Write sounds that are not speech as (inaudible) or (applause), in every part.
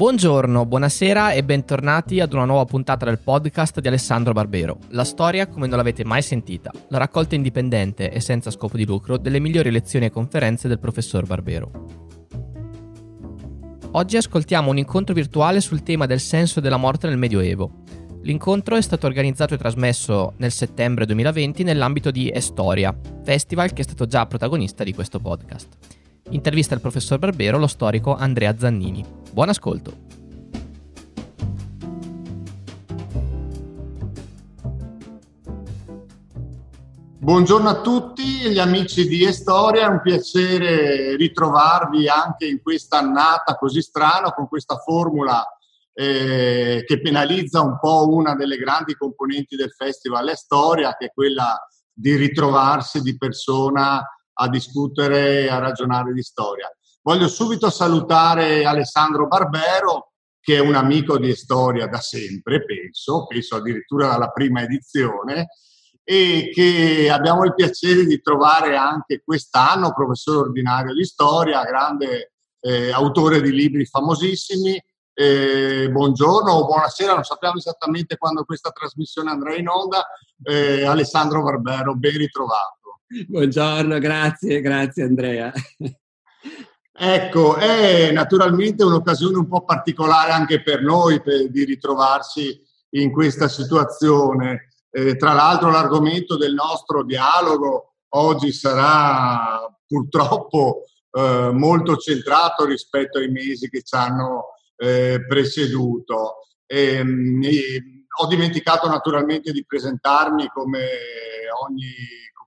Buongiorno, buonasera e bentornati ad una nuova puntata del podcast di Alessandro Barbero. La storia come non l'avete mai sentita, la raccolta indipendente e senza scopo di lucro delle migliori lezioni e conferenze del professor Barbero. Oggi ascoltiamo un incontro virtuale sul tema del senso della morte nel Medioevo. L'incontro è stato organizzato e trasmesso nel settembre 2020 nell'ambito di Estoria, festival che è stato già protagonista di questo podcast. Intervista il professor Barbero lo storico Andrea Zannini. Buon ascolto. Buongiorno a tutti gli amici di Estoria, è un piacere ritrovarvi anche in questa annata così strana con questa formula eh, che penalizza un po' una delle grandi componenti del festival Estoria, che è quella di ritrovarsi di persona a discutere e a ragionare di storia. Voglio subito salutare Alessandro Barbero, che è un amico di storia da sempre, penso, penso addirittura dalla prima edizione, e che abbiamo il piacere di trovare anche quest'anno professore ordinario di storia, grande eh, autore di libri famosissimi. Eh, buongiorno o buonasera, non sappiamo esattamente quando questa trasmissione andrà in onda. Eh, Alessandro Barbero, ben ritrovato. Buongiorno, grazie, grazie Andrea. Ecco, è naturalmente un'occasione un po' particolare anche per noi per, di ritrovarsi in questa situazione. Eh, tra l'altro l'argomento del nostro dialogo oggi sarà purtroppo eh, molto centrato rispetto ai mesi che ci hanno eh, preceduto. E, ehm, ho dimenticato naturalmente di presentarmi come ogni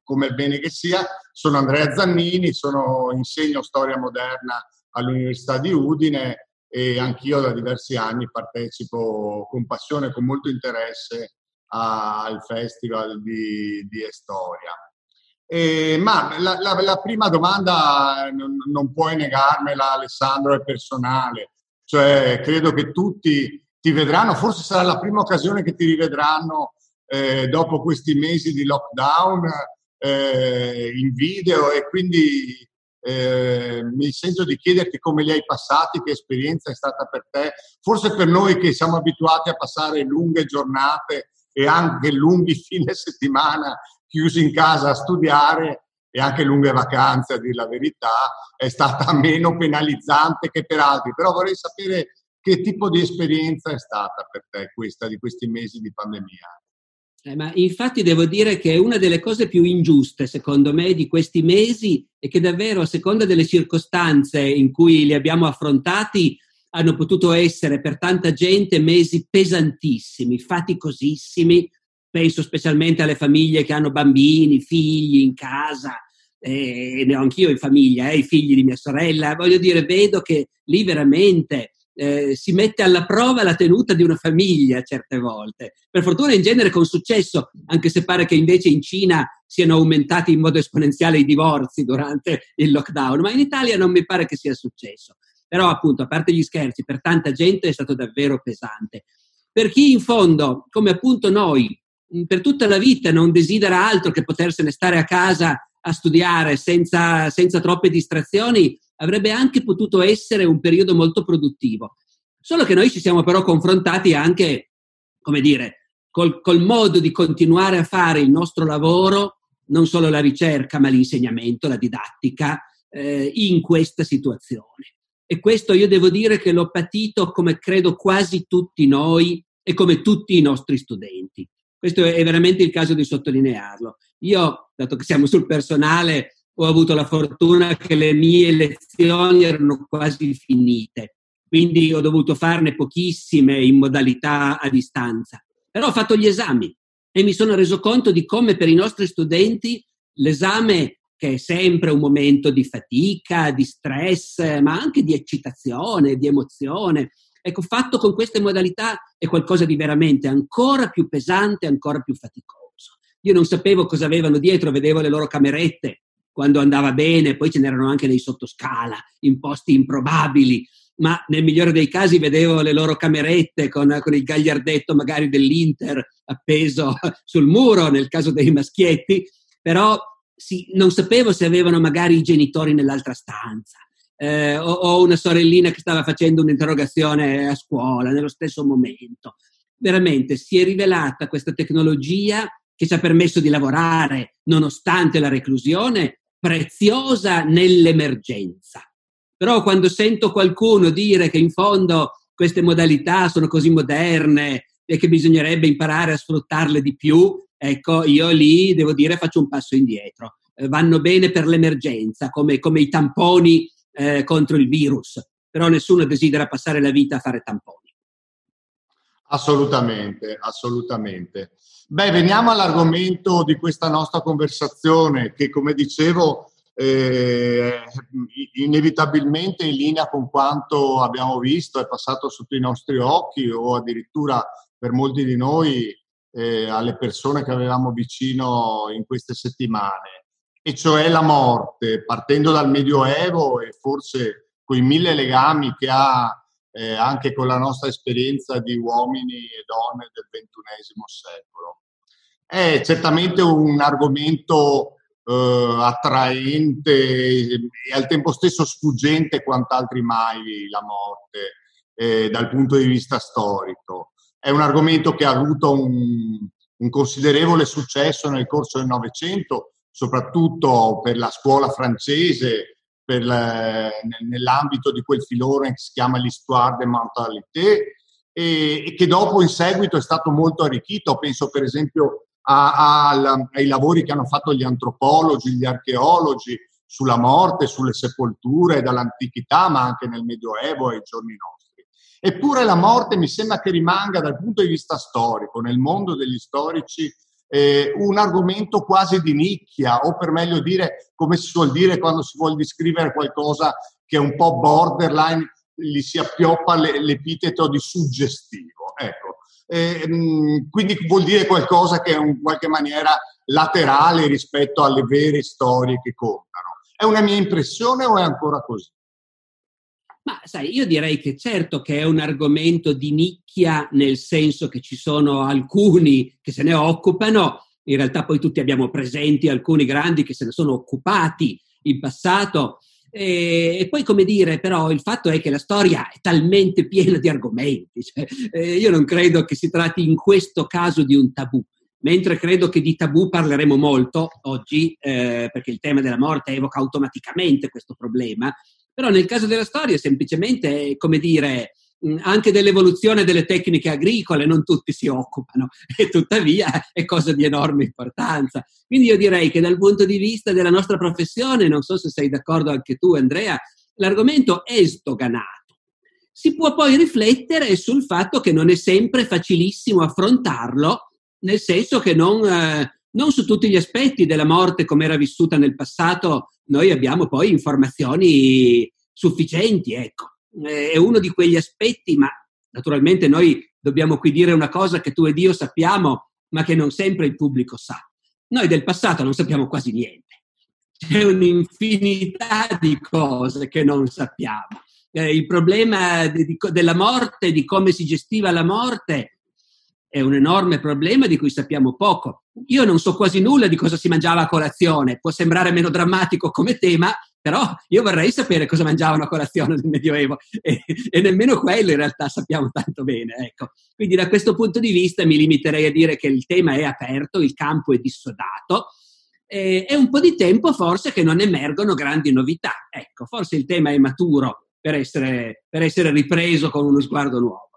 come bene che sia. Sono Andrea Zannini, sono, insegno storia moderna all'Università di Udine e anch'io da diversi anni partecipo con passione e con molto interesse al Festival di, di Estoria. Eh, ma la, la, la, prima domanda non, non, puoi negarmela, Alessandro, è personale. Cioè, credo che tutti ti vedranno, forse sarà la prima occasione che ti rivedranno eh, dopo questi mesi di lockdown eh, in video e quindi eh, mi sento di chiederti come li hai passati, che esperienza è stata per te, forse per noi che siamo abituati a passare lunghe giornate e anche lunghi (laughs) fine settimana chiusi in casa a studiare e anche lunghe vacanze, a dire la verità, è stata (laughs) meno penalizzante che per altri. Però vorrei sapere che tipo di esperienza è stata per te questa di questi mesi di pandemia. Eh, ma infatti devo dire che una delle cose più ingiuste, secondo me, di questi mesi è che davvero, a seconda delle circostanze in cui li abbiamo affrontati, hanno potuto essere per tanta gente mesi pesantissimi, faticosissimi. Penso specialmente alle famiglie che hanno bambini, figli in casa, eh, ne ho anch'io in famiglia, eh, i figli di mia sorella. Voglio dire, vedo che lì veramente eh, si mette alla prova la tenuta di una famiglia certe volte. Per fortuna in genere con successo, anche se pare che invece in Cina siano aumentati in modo esponenziale i divorzi durante il lockdown, ma in Italia non mi pare che sia successo. Però appunto, a parte gli scherzi, per tanta gente è stato davvero pesante. Per chi in fondo, come appunto noi, per tutta la vita non desidera altro che potersene stare a casa a studiare senza, senza troppe distrazioni, avrebbe anche potuto essere un periodo molto produttivo. Solo che noi ci siamo però confrontati anche, come dire, col, col modo di continuare a fare il nostro lavoro, non solo la ricerca, ma l'insegnamento, la didattica, eh, in questa situazione. E questo io devo dire che l'ho patito come credo quasi tutti noi e come tutti i nostri studenti. Questo è veramente il caso di sottolinearlo. Io, dato che siamo sul personale, ho avuto la fortuna che le mie lezioni erano quasi finite, quindi ho dovuto farne pochissime in modalità a distanza. Però ho fatto gli esami e mi sono reso conto di come per i nostri studenti l'esame, che è sempre un momento di fatica, di stress, ma anche di eccitazione, di emozione, ecco, fatto con queste modalità è qualcosa di veramente ancora più pesante, ancora più faticoso. Io non sapevo cosa avevano dietro, vedevo le loro camerette, quando andava bene, poi ce n'erano anche dei sottoscala, in posti improbabili, ma nel migliore dei casi vedevo le loro camerette con, con il gagliardetto magari dell'Inter appeso (laughs) sul muro, nel caso dei maschietti, però sì, non sapevo se avevano magari i genitori nell'altra stanza. eh, o, o una sorellina che stava facendo un'interrogazione a scuola nello stesso momento. Veramente si è rivelata questa tecnologia che ci ha permesso di lavorare nonostante la reclusione, preziosa nell'emergenza. Però quando sento qualcuno dire che in fondo queste modalità sono così moderne e che bisognerebbe imparare a sfruttarle di più, ecco, io lì devo dire faccio un passo indietro. Eh, vanno bene per l'emergenza, come, come i tamponi eh, contro il virus, però nessuno desidera passare la vita a fare tamponi. Assolutamente, assolutamente. Beh, veniamo all'argomento di questa nostra conversazione che, come dicevo, eh, inevitabilmente in linea con quanto abbiamo visto è passato sotto i nostri occhi o addirittura per molti di noi eh, alle persone che avevamo vicino in queste settimane, e cioè la morte, partendo dal Medioevo e forse quei mille legami che ha eh, anche con la nostra esperienza di uomini e donne del XXI secolo. È certamente un argomento eh, attraente e al tempo stesso sfuggente quant'altri mai la morte eh, dal punto di vista storico. È un argomento che ha avuto un, un considerevole successo nel corso del Novecento, soprattutto per la scuola francese per, nell'ambito di quel filone che si chiama l'histoire de mentalité e, e, che dopo in seguito è stato molto arricchito. Penso per esempio a, a, ai lavori che hanno fatto gli antropologi, gli archeologi sulla morte, sulle sepolture dall'antichità ma anche nel Medioevo e ai giorni nostri. Eppure la morte mi sembra che rimanga dal punto di vista storico, nel mondo degli storici, eh, un argomento quasi di nicchia, o per meglio dire, come si suol dire quando si vuole descrivere qualcosa che è un po' borderline, gli si appioppa l'epiteto di suggestivo. Eh, quindi vuol dire qualcosa che è in qualche maniera laterale rispetto alle vere storie che contano. È una mia impressione o è ancora così? Ma sai, io direi che certo che è un argomento di nicchia, nel senso che ci sono alcuni che se ne occupano, in realtà poi tutti abbiamo presenti alcuni grandi che se ne sono occupati in passato. E, e poi, come dire, però il fatto è che la storia è talmente piena di argomenti. Cioè, eh, io non credo che si tratti in questo caso di un tabù mentre credo che di tabù parleremo molto oggi, eh, perché il tema della morte evoca automaticamente questo problema, però nel caso della storia semplicemente, come dire, anche dell'evoluzione delle tecniche agricole non tutti si occupano (laughs) e tuttavia è cosa di enorme importanza. Quindi io direi che dal punto di vista della nostra professione, non so se sei d'accordo anche tu Andrea, l'argomento è sdoganato. Si può poi riflettere sul fatto che non è sempre facilissimo affrontarlo, nel senso che non, eh, non su tutti gli aspetti della morte come era vissuta nel passato noi abbiamo poi informazioni sufficienti, ecco. È uno di quegli aspetti, ma naturalmente noi dobbiamo qui dire una cosa che tu ed io sappiamo, ma che non sempre il pubblico sa. Noi del passato non sappiamo quasi niente. C'è un'infinità di cose che non sappiamo. Eh, il problema di, di, della morte, di come si gestiva la morte, è un enorme problema di cui sappiamo poco. Io non so quasi nulla di cosa si mangiava a colazione, può sembrare meno drammatico come tema, però io vorrei sapere cosa mangiavano a colazione nel Medioevo e, e, nemmeno quello in realtà sappiamo tanto bene. Ecco. Quindi da questo punto di vista mi limiterei a dire che il tema è aperto, il campo è dissodato. e è un po' di tempo forse che non emergono grandi novità. Ecco, forse il tema è maturo per essere, per essere ripreso con uno sguardo nuovo.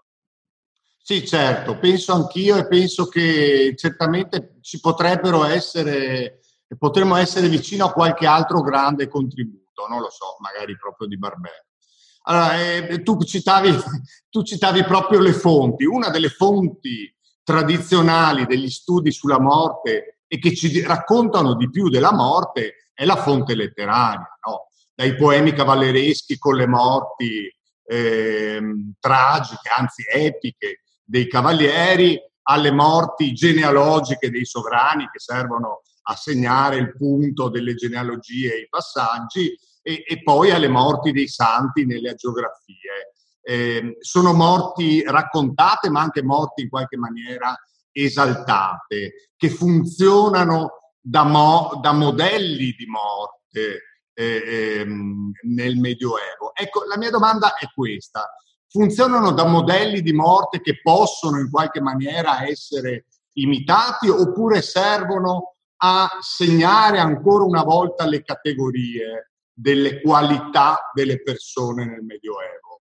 Sì, certo, penso anch'io e penso che certamente ci potrebbero essere, potremmo essere vicino a qualche altro grande contributo, non lo so, magari proprio di Barbera. Allora, eh, tu, citavi, (laughs) tu citavi proprio le fonti. Una delle fonti tradizionali degli studi sulla morte e che ci raccontano di più della morte è la fonte letteraria, no? dai poemi cavallereschi con le morti eh, tragiche, anzi epiche, dei cavalieri alle morti genealogiche dei sovrani che servono a segnare il punto delle genealogie e i passaggi e, e poi alle morti dei santi nelle agiografie. Eh, sono morti raccontate ma anche morti in qualche maniera esaltate, che funzionano da, mo- da modelli di morte eh, ehm, nel Medioevo. Ecco, la mia domanda è questa. Funzionano da modelli di morte che possono in qualche maniera essere imitati oppure servono a segnare ancora una volta le categorie delle qualità delle persone nel Medioevo?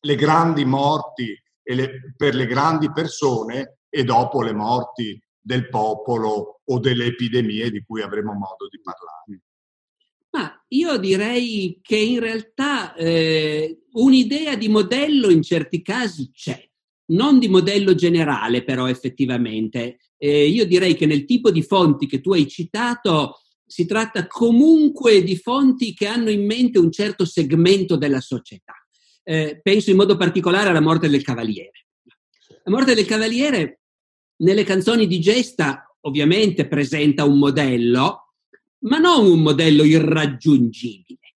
Le grandi morti le, per le grandi persone e dopo le morti del popolo o delle epidemie di cui avremo modo di parlare. Ma io direi che in realtà eh, un'idea di modello in certi casi c'è, non di modello generale però effettivamente. Eh, io direi che nel tipo di fonti che tu hai citato si tratta comunque di fonti che hanno in mente un certo segmento della società. Eh, penso in modo particolare alla morte del cavaliere. La morte del cavaliere nelle canzoni di gesta ovviamente presenta un modello, ma non un modello irraggiungibile.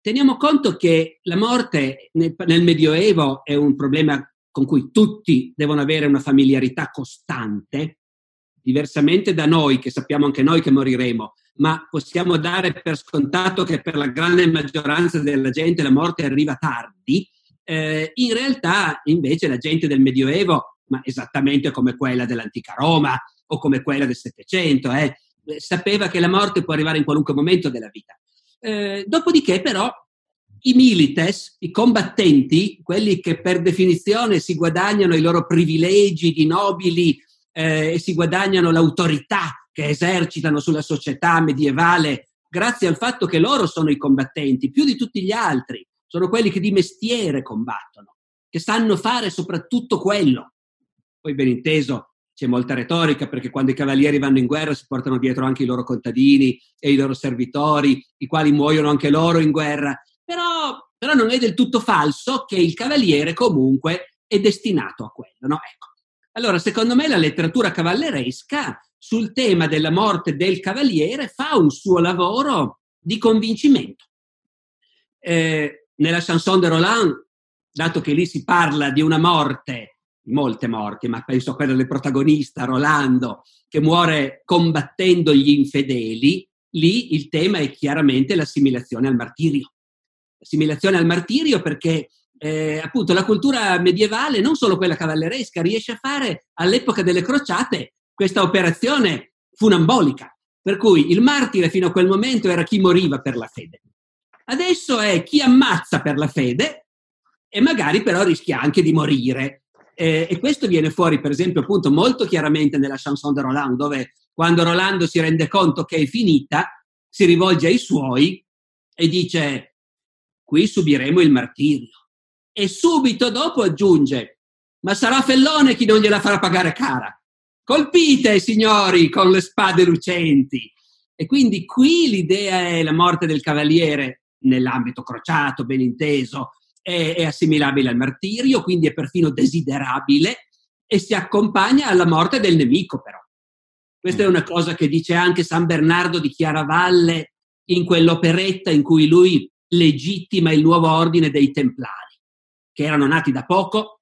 Teniamo conto che la morte nel, nel Medioevo è un problema con cui tutti devono avere una familiarità costante, diversamente da noi, che sappiamo anche noi che moriremo, ma possiamo dare per scontato che per la grande maggioranza della gente la morte arriva tardi. Eh, in realtà, invece, la gente del Medioevo, ma esattamente come quella dell'antica Roma o come quella del Settecento, eh, sapeva che la morte può arrivare in qualunque momento della vita. Eh, dopodiché, però, i milites, i combattenti, quelli che per definizione si guadagnano i loro privilegi di nobili eh, e si guadagnano l'autorità che esercitano sulla società medievale grazie al fatto che loro sono i combattenti, più di tutti gli altri, sono quelli che di mestiere combattono, che sanno fare soprattutto quello. Poi ben inteso, c'è molta retorica perché quando i cavalieri vanno in guerra si portano dietro anche i loro contadini e i loro servitori, i quali muoiono anche loro in guerra. Però, però non è del tutto falso che il cavaliere comunque è destinato a quello. No? Ecco. Allora, secondo me la letteratura cavalleresca sul tema della morte del cavaliere fa un suo lavoro di convincimento. Eh, nella chanson de Roland, dato che lì si parla di una morte molte morti, ma penso a quella del protagonista, Rolando, che muore combattendo gli infedeli, lì il tema è chiaramente l'assimilazione al martirio. L'assimilazione al martirio perché eh, appunto la cultura medievale, non solo quella cavalleresca, riesce a fare all'epoca delle crociate questa operazione funambolica, per cui il martire fino a quel momento era chi moriva per la fede. Adesso è chi ammazza per la fede e magari però rischia anche di morire eh, e questo viene fuori, per esempio, appunto molto chiaramente nella chanson de Roland, dove quando Rolando si rende conto che è finita, si rivolge ai suoi e dice: Qui subiremo il martirio. E subito dopo aggiunge: Ma sarà fellone chi non gliela farà pagare cara. Colpite, signori, con le spade lucenti. E quindi qui l'idea è la morte del cavaliere nell'ambito crociato, ben inteso, è, è assimilabile al martirio, quindi è perfino desiderabile e si accompagna alla morte del nemico però. Questa è una cosa che dice anche San Bernardo di Chiaravalle in quell'operetta in cui lui legittima il nuovo ordine dei Templari, che erano nati da poco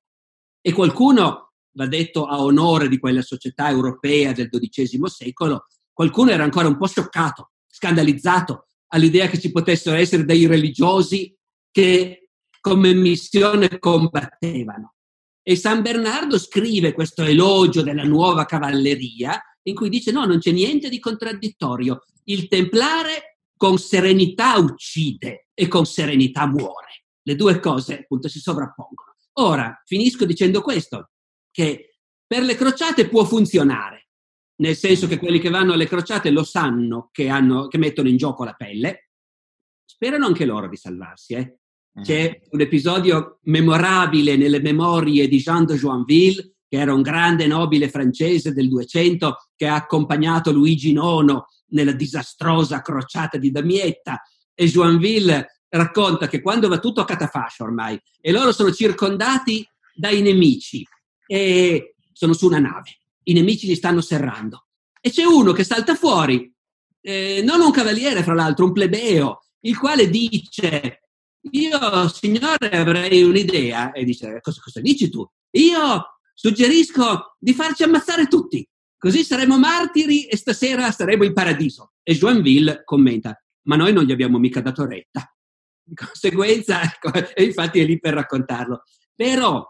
e qualcuno, va detto a onore di quella società europea del XII secolo, qualcuno era ancora un po' scioccato, scandalizzato all'idea che ci potessero essere dei religiosi che come missione combattevano. E San Bernardo scrive questo elogio della nuova cavalleria in cui dice no, non c'è niente di contraddittorio. Il templare con serenità uccide e con serenità muore. Le due cose appunto si sovrappongono. Ora, finisco dicendo questo, che per le crociate può funzionare, nel senso che quelli che vanno alle crociate lo sanno che, hanno, che mettono in gioco la pelle, sperano anche loro di salvarsi, eh? C'è mm. un episodio memorabile nelle memorie di Jean de Joinville, che era un grande nobile francese del 200 che ha accompagnato Luigi IX nella disastrosa crociata di Damietta. E Joinville racconta che quando va tutto a catafascio ormai e loro sono circondati dai nemici e sono su una nave, i nemici li stanno serrando e c'è uno che salta fuori, eh, non un cavaliere fra l'altro, un plebeo, il quale dice io, signore, avrei un'idea. E dice, cosa, cosa dici tu? Io suggerisco di farci ammazzare tutti, così saremo martiri e stasera saremo in paradiso. E Joinville commenta, ma noi non gli abbiamo mica dato retta. Di conseguenza, ecco, infatti è lì per raccontarlo. Però,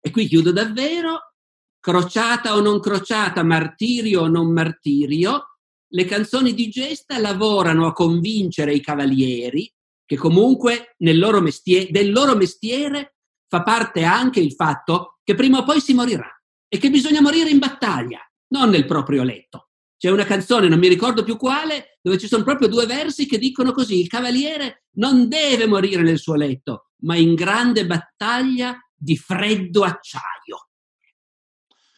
e qui chiudo davvero, crociata o non crociata, martirio o non martirio, le canzoni di gesta lavorano a convincere i cavalieri che comunque loro mestiere, del loro mestiere fa parte anche il fatto che prima o poi si morirà e che bisogna morire in battaglia, non nel proprio letto. C'è una canzone, non mi ricordo più quale, dove ci sono proprio due versi che dicono così, il cavaliere non deve morire nel suo letto, ma in grande battaglia di freddo acciaio.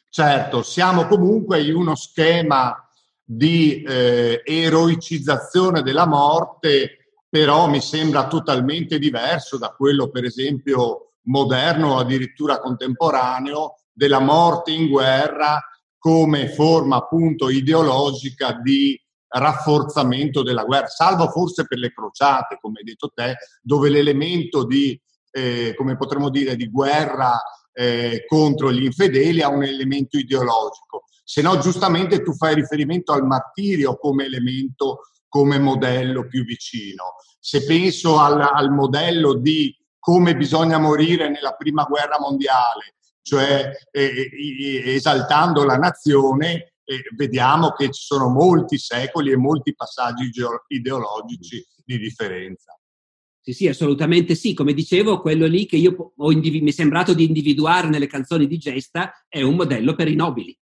Certo, siamo comunque in uno schema di eh, eroicizzazione della morte, però mi sembra totalmente diverso da quello, per esempio, moderno o addirittura contemporaneo, della morte in guerra come forma appunto ideologica di rafforzamento della guerra, salvo forse per le crociate, come hai detto te, dove l'elemento di, eh, come potremmo dire, di guerra eh, contro gli infedeli ha un elemento ideologico. Se no, giustamente tu fai riferimento al martirio come elemento, come modello più vicino. Se penso al, al modello di come bisogna morire nella prima guerra mondiale, cioè eh, eh, esaltando la nazione, eh, vediamo che ci sono molti secoli e molti passaggi ideologici di differenza. Sì, sì, assolutamente sì. Come dicevo, quello lì che io ho individu- mi è sembrato di individuare nelle canzoni di Gesta è un modello per i nobili.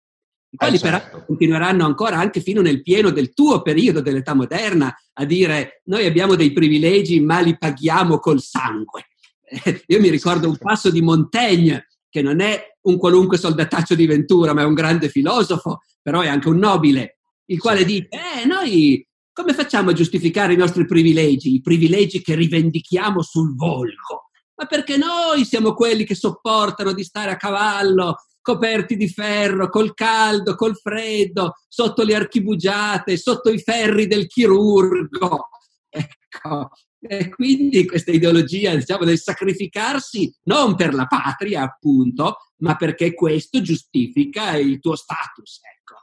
I quali eh, certo. però continueranno ancora anche fino nel pieno del tuo periodo dell'età moderna a dire noi abbiamo dei privilegi ma li paghiamo col sangue. (laughs) io mi ricordo un passo di Montaigne che non è un qualunque soldataccio di Ventura ma è un grande filosofo, però è anche un nobile, il quale dice eh noi come facciamo a giustificare i nostri privilegi, i privilegi che rivendichiamo sul volgo? Ma perché noi siamo quelli che sopportano di stare a cavallo, coperti di ferro, col caldo, col freddo, sotto le archibugiate, sotto i ferri del chirurgo. Ecco, e quindi questa ideologia diciamo, del sacrificarsi non per la patria, appunto, ma perché questo giustifica il tuo status. Ecco.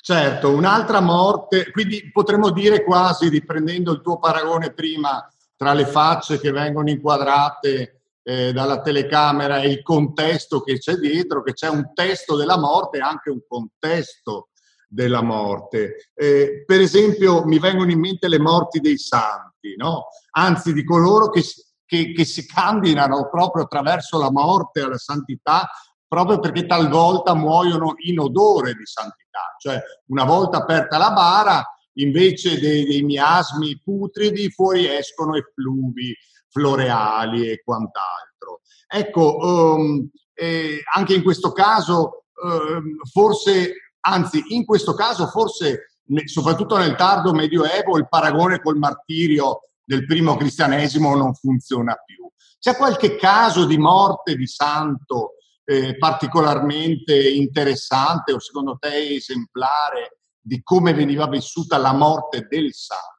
Certo, un'altra morte, quindi potremmo dire quasi, riprendendo il tuo paragone prima, tra le facce che vengono inquadrate eh, dalla telecamera e il contesto che c'è dietro, che c'è un testo della morte e anche un contesto della morte. Eh, per esempio mi vengono in mente le morti dei santi, no? anzi di coloro che, che, che si candidano proprio attraverso la morte alla santità proprio perché talvolta muoiono in odore di santità, cioè una volta aperta la bara, invece dei, dei miasmi putridi fuori escono effluvi floreali e quant'altro. Ecco, um, eh, anche in questo caso, um, forse, anzi, in questo caso, forse, soprattutto nel tardo Medioevo, il paragone col martirio del primo cristianesimo non funziona più. C'è qualche caso di morte di santo eh, particolarmente interessante o secondo te esemplare di come veniva vissuta la morte del santo?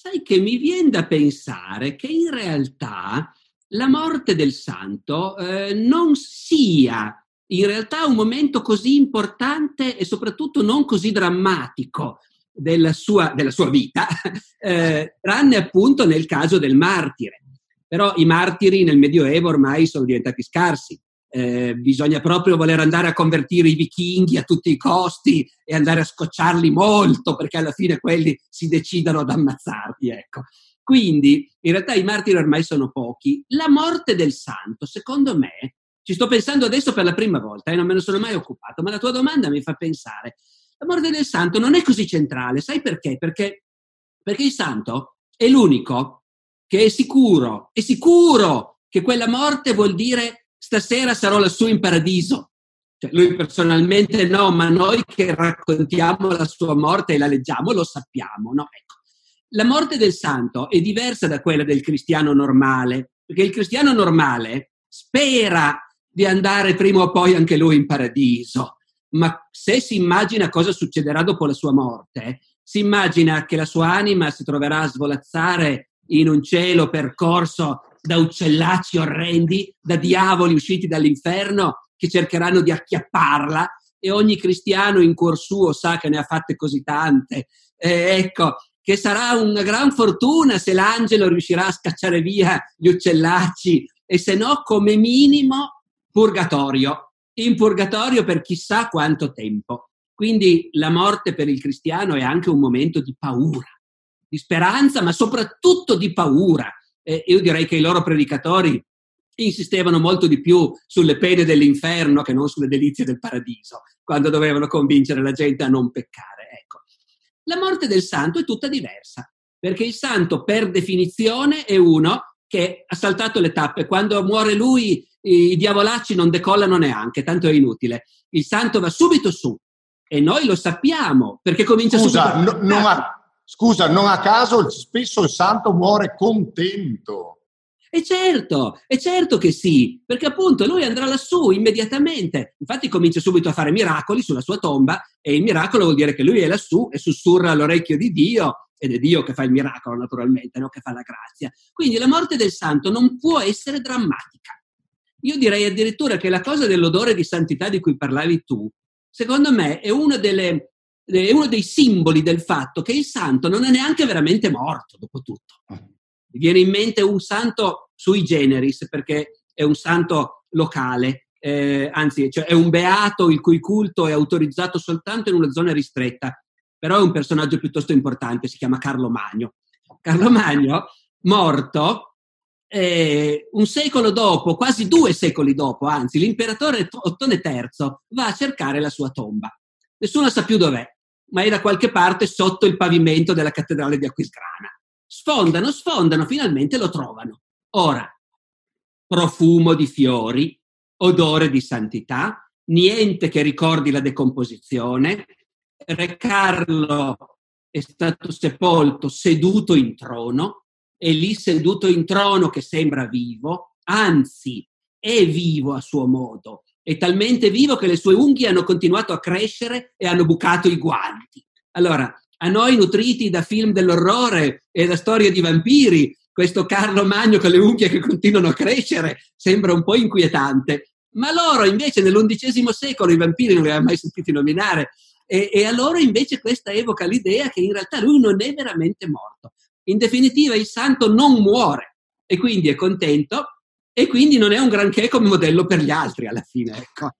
sai che mi viene da pensare che in realtà la morte del santo eh, non sia in realtà un momento così importante e soprattutto non così drammatico della sua, della sua vita, (laughs) eh, tranne appunto nel caso del martire. Però i martiri nel Medioevo ormai sono diventati scarsi. Eh, bisogna proprio voler andare a convertire i vichinghi a tutti i costi e andare a scocciarli molto perché alla fine quelli si decidano ad ammazzarti. Ecco. Quindi in realtà i martiri ormai sono pochi. La morte del santo, secondo me, ci sto pensando adesso per la prima volta e eh, non me ne sono mai occupato, ma la tua domanda mi fa pensare. La morte del santo non è così centrale, sai perché? Perché, perché il santo è l'unico che è sicuro, è sicuro che quella morte vuol dire stasera sarò lassù in paradiso. Cioè, lui personalmente no, ma noi che raccontiamo la sua morte e la leggiamo lo sappiamo. No? Ecco. La morte del santo è diversa da quella del cristiano normale, perché il cristiano normale spera di andare prima o poi anche lui in paradiso, ma se si immagina cosa succederà dopo la sua morte, si immagina che la sua anima si troverà a svolazzare in un cielo percorso da uccellacci orrendi, da diavoli usciti dall'inferno che cercheranno di acchiapparla e ogni cristiano in cuor suo sa che ne ha fatte così tante. Eh, ecco, che sarà una gran fortuna se l'angelo riuscirà a scacciare via gli uccellacci e se no, come minimo, purgatorio. In purgatorio per chissà quanto tempo. Quindi la morte per il cristiano è anche un momento di paura, di speranza, ma soprattutto di paura. Eh, io direi che i loro predicatori insistevano molto di più sulle pene dell'inferno che non sulle delizie del paradiso, quando dovevano convincere la gente a non peccare. Ecco. La morte del santo è tutta diversa, perché il santo per definizione è uno che ha saltato le tappe. Quando muore lui i diavolacci non decollano neanche, tanto è inutile. Il santo va subito su e noi lo sappiamo perché comincia scusa, subito. No, non a, scusa, non a caso spesso il santo muore contento. E certo, è certo che sì, perché appunto lui andrà lassù immediatamente. Infatti comincia subito a fare miracoli sulla sua tomba e il miracolo vuol dire che lui è lassù e sussurra all'orecchio di Dio ed è Dio che fa il miracolo naturalmente, no? che fa la grazia. Quindi la morte del santo non può essere drammatica. Io direi addirittura che la cosa dell'odore di santità di cui parlavi tu, secondo me è uno, delle, è uno dei simboli del fatto che il santo non è neanche veramente morto, dopo tutto. Mi viene in mente un santo sui generis, perché è un santo locale, eh, anzi, cioè è un beato il cui culto è autorizzato soltanto in una zona ristretta, però è un personaggio piuttosto importante, si chiama Carlo Magno. Carlo Magno, morto, eh, un secolo dopo, quasi due secoli dopo, anzi, l'imperatore Ottone III va a cercare la sua tomba. Nessuno sa più dov'è, ma è da qualche parte sotto il pavimento della cattedrale di Aquisgrana. Sfondano, sfondano, finalmente lo trovano. Ora, profumo di fiori, odore di santità, niente che ricordi la decomposizione. Re Carlo è stato sepolto seduto in trono, e lì seduto in trono che sembra vivo, anzi è vivo a suo modo, è talmente vivo che le sue unghie hanno continuato a crescere e hanno bucato i guanti. Allora, a noi nutriti da film dell'orrore e da storie di vampiri, questo Carlo Magno con le unghie che continuano a crescere sembra un po' inquietante. Ma loro invece nell'undicesimo secolo i vampiri non li avevano mai sentiti nominare e, e a loro invece questa evoca l'idea che in realtà lui non è veramente morto. In definitiva il santo non muore e quindi è contento e quindi non è un granché come modello per gli altri alla fine. Ecco.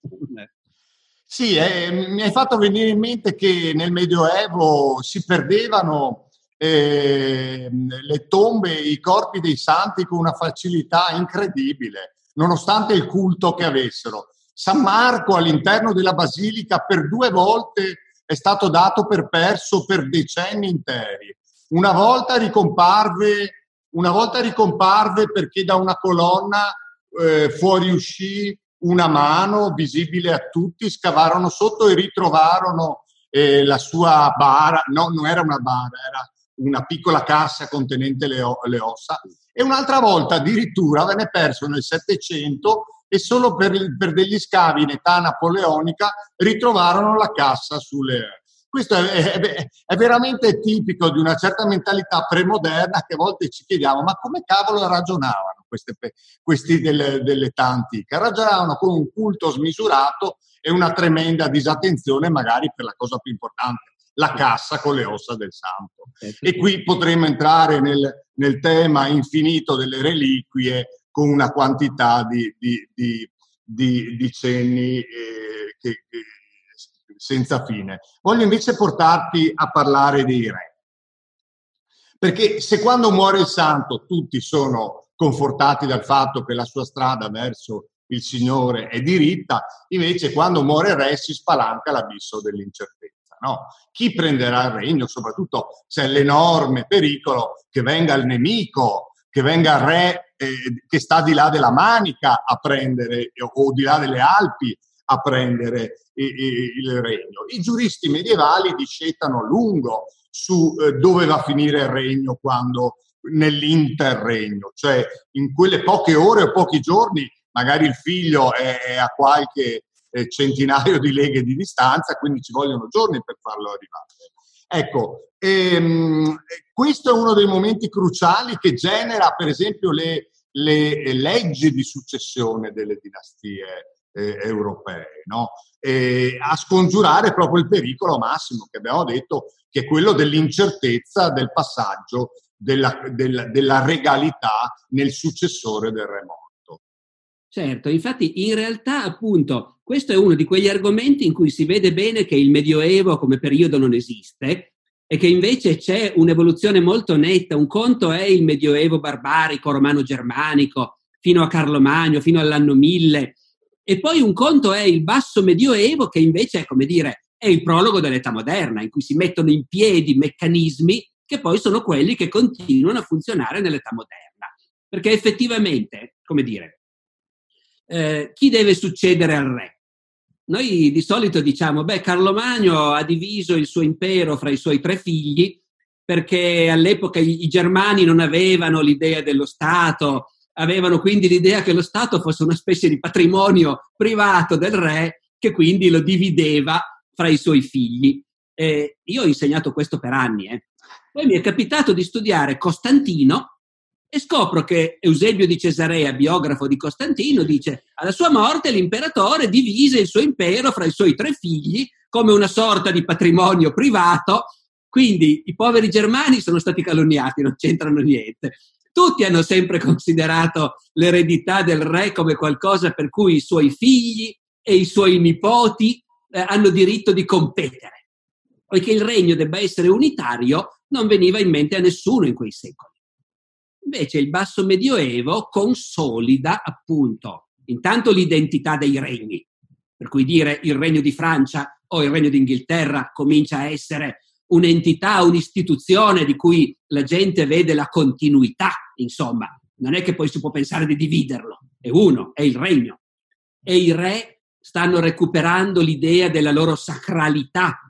Sì, eh, mi hai fatto venire in mente che nel Medioevo si perdevano eh, le tombe, i corpi dei santi con una facilità incredibile, nonostante il culto che avessero. San Marco all'interno della basilica per due volte è stato dato per perso per decenni interi. Una volta ricomparve, una volta ricomparve perché da una colonna eh, fuoriuscì una mano visibile a tutti, scavarono sotto e ritrovarono eh, la sua bara, no, non era una bara, era una piccola cassa contenente le, le ossa, e un'altra volta addirittura venne perso nel Settecento e solo per, per, degli scavi in età napoleonica ritrovarono la cassa sulle... Questo è, è, è, veramente tipico di una certa mentalità premoderna che a volte ci chiediamo ma come cavolo ragionavano? queste, questi delle, dell'età antica. Ragionavano con un culto smisurato e una tremenda disattenzione magari per la cosa più importante, la cassa con le ossa del santo. E qui potremmo entrare nel, nel tema infinito delle reliquie con una quantità di, di, di, di, di cenni eh, che, che, senza fine. Voglio invece portarti a parlare dei re. Perché se quando muore il santo tutti sono confortati dal fatto che la sua strada verso il Signore è diritta, invece quando muore il re si spalanca l'abisso dell'incertezza. No? Chi prenderà il regno? Soprattutto c'è l'enorme pericolo che venga il nemico, che venga il re eh, che sta di là della Manica a prendere, o di là delle Alpi a prendere il, regno. I giuristi medievali discettano a lungo su eh, dove va a finire il regno quando nell'interregno, cioè in quelle poche ore o pochi giorni magari il figlio è, è a qualche eh, centinaio di leghe di distanza, quindi ci vogliono giorni per farlo arrivare. Ecco, ehm, questo è uno dei momenti cruciali che genera per esempio le, le leggi di successione delle dinastie eh, europee, no? a scongiurare proprio il pericolo massimo che abbiamo detto, che è quello dell'incertezza del passaggio della, della, della regalità nel successore del re morto. Certo, infatti in realtà appunto questo è uno di quegli argomenti in cui si vede bene che il Medioevo come periodo non esiste e che invece c'è un'evoluzione molto netta. Un conto è il Medioevo barbarico, romano-germanico, fino a Carlo Magno, fino all'anno 1000, e poi un conto è il basso medioevo che invece è, come dire, è il prologo dell'età moderna, in cui si mettono in piedi meccanismi che poi sono quelli che continuano a funzionare nell'età moderna. Perché effettivamente, come dire, eh, chi deve succedere al re? Noi di solito diciamo, beh, Carlo Magno ha diviso il suo impero fra i suoi tre figli perché all'epoca i, i germani non avevano l'idea dello Stato, avevano quindi l'idea che lo Stato fosse una specie di patrimonio privato del re che quindi lo divideva fra i suoi figli. Eh, io ho insegnato questo per anni. Eh. Poi mi è capitato di studiare Costantino e scopro che Eusebio di Cesarea, biografo di Costantino, dice alla sua morte l'imperatore divise il suo impero fra i suoi tre figli come una sorta di patrimonio privato, quindi i poveri germani sono stati calunniati, non c'entrano niente. Tutti hanno sempre considerato l'eredità del re come qualcosa per cui i suoi figli e i suoi nipoti eh, hanno diritto di competere, poiché il regno debba essere unitario non veniva in mente a nessuno in quei secoli. Invece il basso medioevo consolida appunto intanto l'identità dei regni, per cui dire il regno di Francia o il regno d'Inghilterra comincia a essere un'entità, un'istituzione di cui la gente vede la continuità, insomma, non è che poi si può pensare di dividerlo, è uno, è il regno. E i re stanno recuperando l'idea della loro sacralità,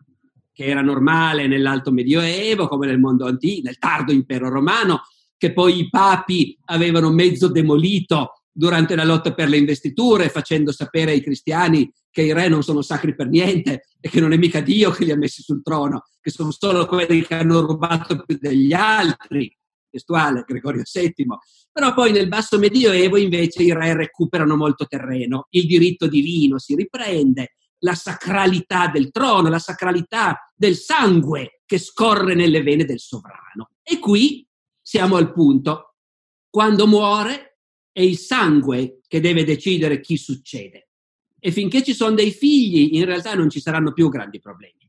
che era normale nell'alto medioevo, come nel mondo antico, nel tardo impero romano, che poi i papi avevano mezzo demolito durante la lotta per le investiture, facendo sapere ai cristiani che i re non sono sacri per niente e che non è mica Dio che li ha messi sul trono, che sono solo quelli che hanno rubato più degli altri, testuale Gregorio VII. Però poi nel basso medioevo invece i re recuperano molto terreno, il diritto divino si riprende, la sacralità del trono, la sacralità del sangue che scorre nelle vene del sovrano. E qui siamo al punto. Quando muore è il sangue che deve decidere chi succede. E finché ci sono dei figli, in realtà non ci saranno più grandi problemi.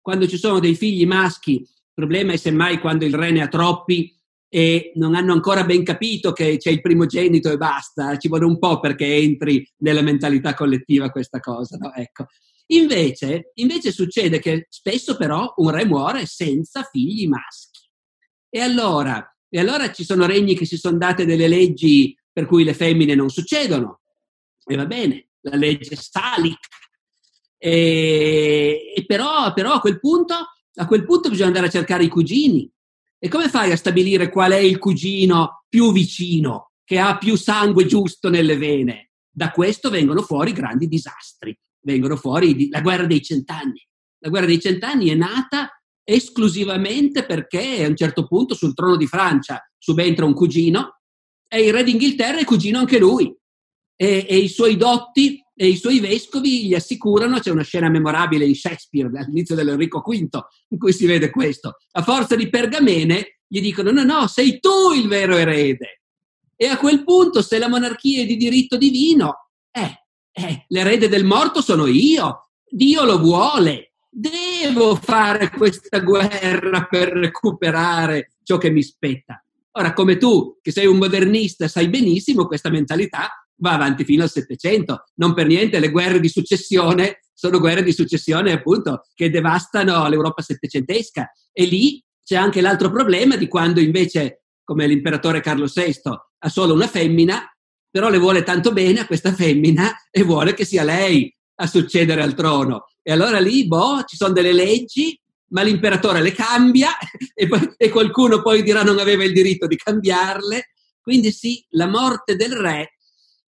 Quando ci sono dei figli maschi, il problema è semmai quando il re ne ha troppi e non hanno ancora ben capito che c'è il primogenito e basta, ci vuole un po' perché entri nella mentalità collettiva questa cosa. No? Ecco. Invece, invece succede che spesso però un re muore senza figli maschi. E allora, e allora ci sono regni che si sono date delle leggi per cui le femmine non succedono. E va bene, la legge Salic. E, e però, però a, quel punto, a quel punto bisogna andare a cercare i cugini. E come fai a stabilire qual è il cugino più vicino, che ha più sangue giusto nelle vene? Da questo vengono fuori grandi disastri, vengono fuori la guerra dei cent'anni. La guerra dei cent'anni è nata esclusivamente perché a un certo punto sul trono di Francia subentra un cugino e il re d'Inghilterra è cugino anche lui e, e, i suoi dotti e i suoi vescovi gli assicurano, c'è una scena memorabile in Shakespeare all'inizio dell'Enrico V in cui si vede questo, a forza di pergamene gli dicono no, no, sei tu il vero erede. E a quel punto, se la monarchia è di diritto divino, eh, eh, l'erede del morto sono io, Dio lo vuole, devo fare questa guerra per recuperare ciò che mi spetta. Ora, come tu, che sei un modernista, sai benissimo questa mentalità va avanti fino al Settecento. Non per niente le guerre di successione sono guerre di successione appunto che devastano l'Europa settecentesca. E lì c'è anche l'altro problema di quando invece, come l'imperatore Carlo VI, ha solo una femmina, però le vuole tanto bene a questa femmina e vuole che sia lei a succedere al trono. E allora lì, boh, ci sono delle leggi, ma l'imperatore le cambia (laughs) e, poi, e qualcuno poi dirà non aveva il diritto di cambiarle. Quindi sì, la morte del re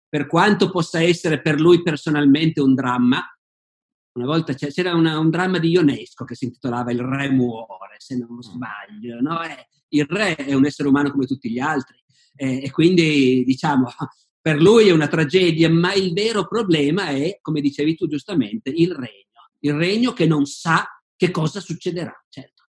per quanto possa essere per lui personalmente un dramma, una volta c'era una, un dramma di Ionesco che si intitolava Il re muore, se non mm. sbaglio. No? Eh, il re è un essere umano come tutti gli altri eh, e quindi diciamo (laughs) per lui è una tragedia, ma il vero problema è, come dicevi tu giustamente, il regno, il regno che non sa che cosa succederà. Certo.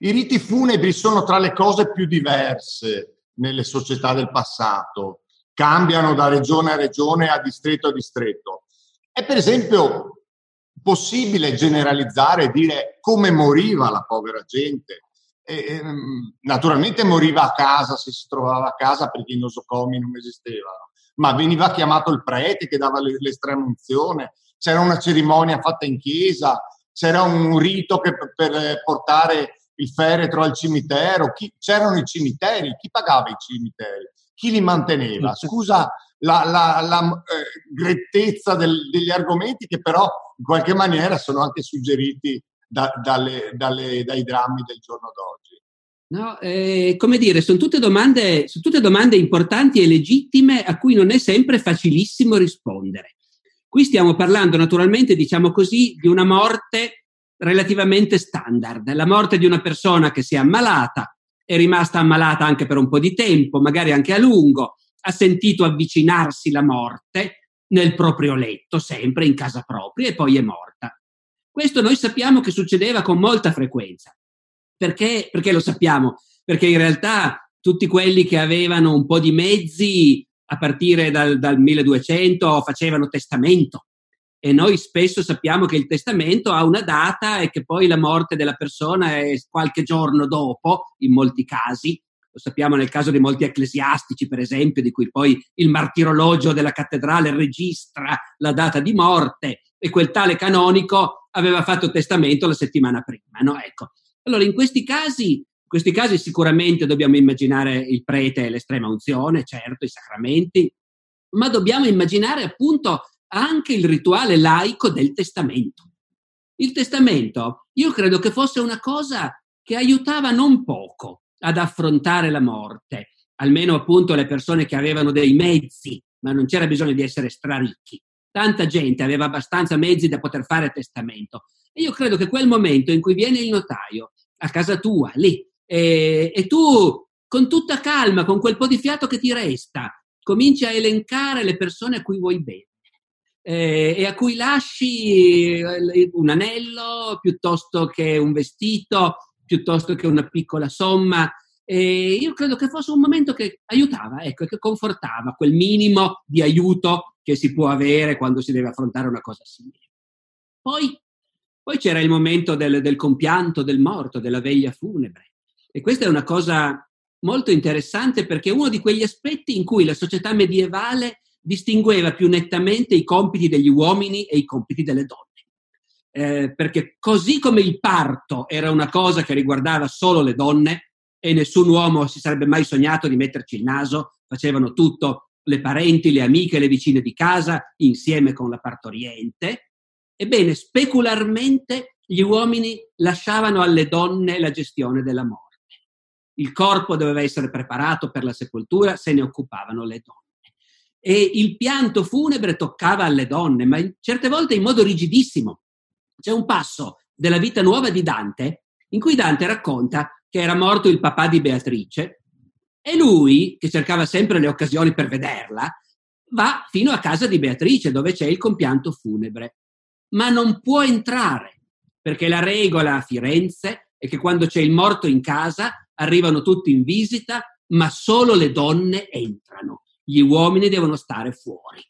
I riti funebri sono tra le cose più diverse nelle società del passato, cambiano da regione a regione, a distretto a distretto. È per esempio possibile generalizzare e dire come moriva la povera gente. E, ehm, naturalmente moriva a casa se si trovava a casa perché i nosocomi non esistevano, ma veniva chiamato il prete che dava l'estrema unzione, c'era una cerimonia fatta in chiesa, c'era un rito che, per portare il feretro al cimitero, chi, c'erano i cimiteri, chi pagava i cimiteri, chi li manteneva? Scusa la, la, la eh, grettezza del, degli argomenti che però in qualche maniera sono anche suggeriti da, dalle, dalle, dai drammi del giorno d'oggi. No, eh, come dire, sono tutte, domande, sono tutte domande importanti e legittime a cui non è sempre facilissimo rispondere. Qui stiamo parlando naturalmente, diciamo così, di una morte relativamente standard, la morte di una persona che si è ammalata, è rimasta ammalata anche per un po' di tempo, magari anche a lungo, ha sentito avvicinarsi la morte nel proprio letto, sempre in casa propria, e poi è morta. Questo noi sappiamo che succedeva con molta frequenza. Perché? Perché lo sappiamo? Perché in realtà tutti quelli che avevano un po' di mezzi a partire dal, dal 1200 facevano testamento e noi spesso sappiamo che il testamento ha una data e che poi la morte della persona è qualche giorno dopo, in molti casi. Lo sappiamo nel caso di molti ecclesiastici, per esempio, di cui poi il martirologio della cattedrale registra la data di morte e quel tale canonico aveva fatto testamento la settimana prima. No? Ecco. Allora, in questi casi, in questi casi sicuramente dobbiamo immaginare il prete e l'estrema unzione, certo, i sacramenti, ma dobbiamo immaginare appunto anche il rituale laico del testamento. Il testamento, io credo che fosse una cosa che aiutava non poco ad affrontare la morte, almeno appunto le persone che avevano dei mezzi, ma non c'era bisogno di essere straricchi. Tanta gente aveva abbastanza mezzi da poter fare testamento. E io credo che quel momento in cui viene il notaio a casa tua, lì, e, e tu con tutta calma, con quel po' di fiato che ti resta, cominci a elencare le persone a cui vuoi bene eh, e a cui lasci eh, un anello piuttosto che un vestito, piuttosto che una piccola somma. E io credo che fosse un momento che aiutava, ecco, che confortava quel minimo di aiuto che si può avere quando si deve affrontare una cosa simile. Poi, poi c'era il momento del, del compianto del morto, della veglia funebre. E questa è una cosa molto interessante perché è uno di quegli aspetti in cui la società medievale distingueva più nettamente i compiti degli uomini e i compiti delle donne. Eh, perché così come il parto era una cosa che riguardava solo le donne e nessun uomo si sarebbe mai sognato di metterci il naso, facevano tutto le parenti, le amiche, le vicine di casa insieme con la partoriente, ebbene specularmente gli uomini lasciavano alle donne la gestione della morte. Il corpo doveva essere preparato per la sepoltura, se ne occupavano le donne e il pianto funebre toccava alle donne, ma certe volte in modo rigidissimo. C'è un passo della vita nuova di Dante in cui Dante racconta che era morto il papà di Beatrice e lui, che cercava sempre le occasioni per vederla, va fino a casa di Beatrice dove c'è il compianto funebre, ma non può entrare perché la regola a Firenze è che quando c'è il morto in casa arrivano tutti in visita, ma solo le donne entrano gli uomini devono stare fuori.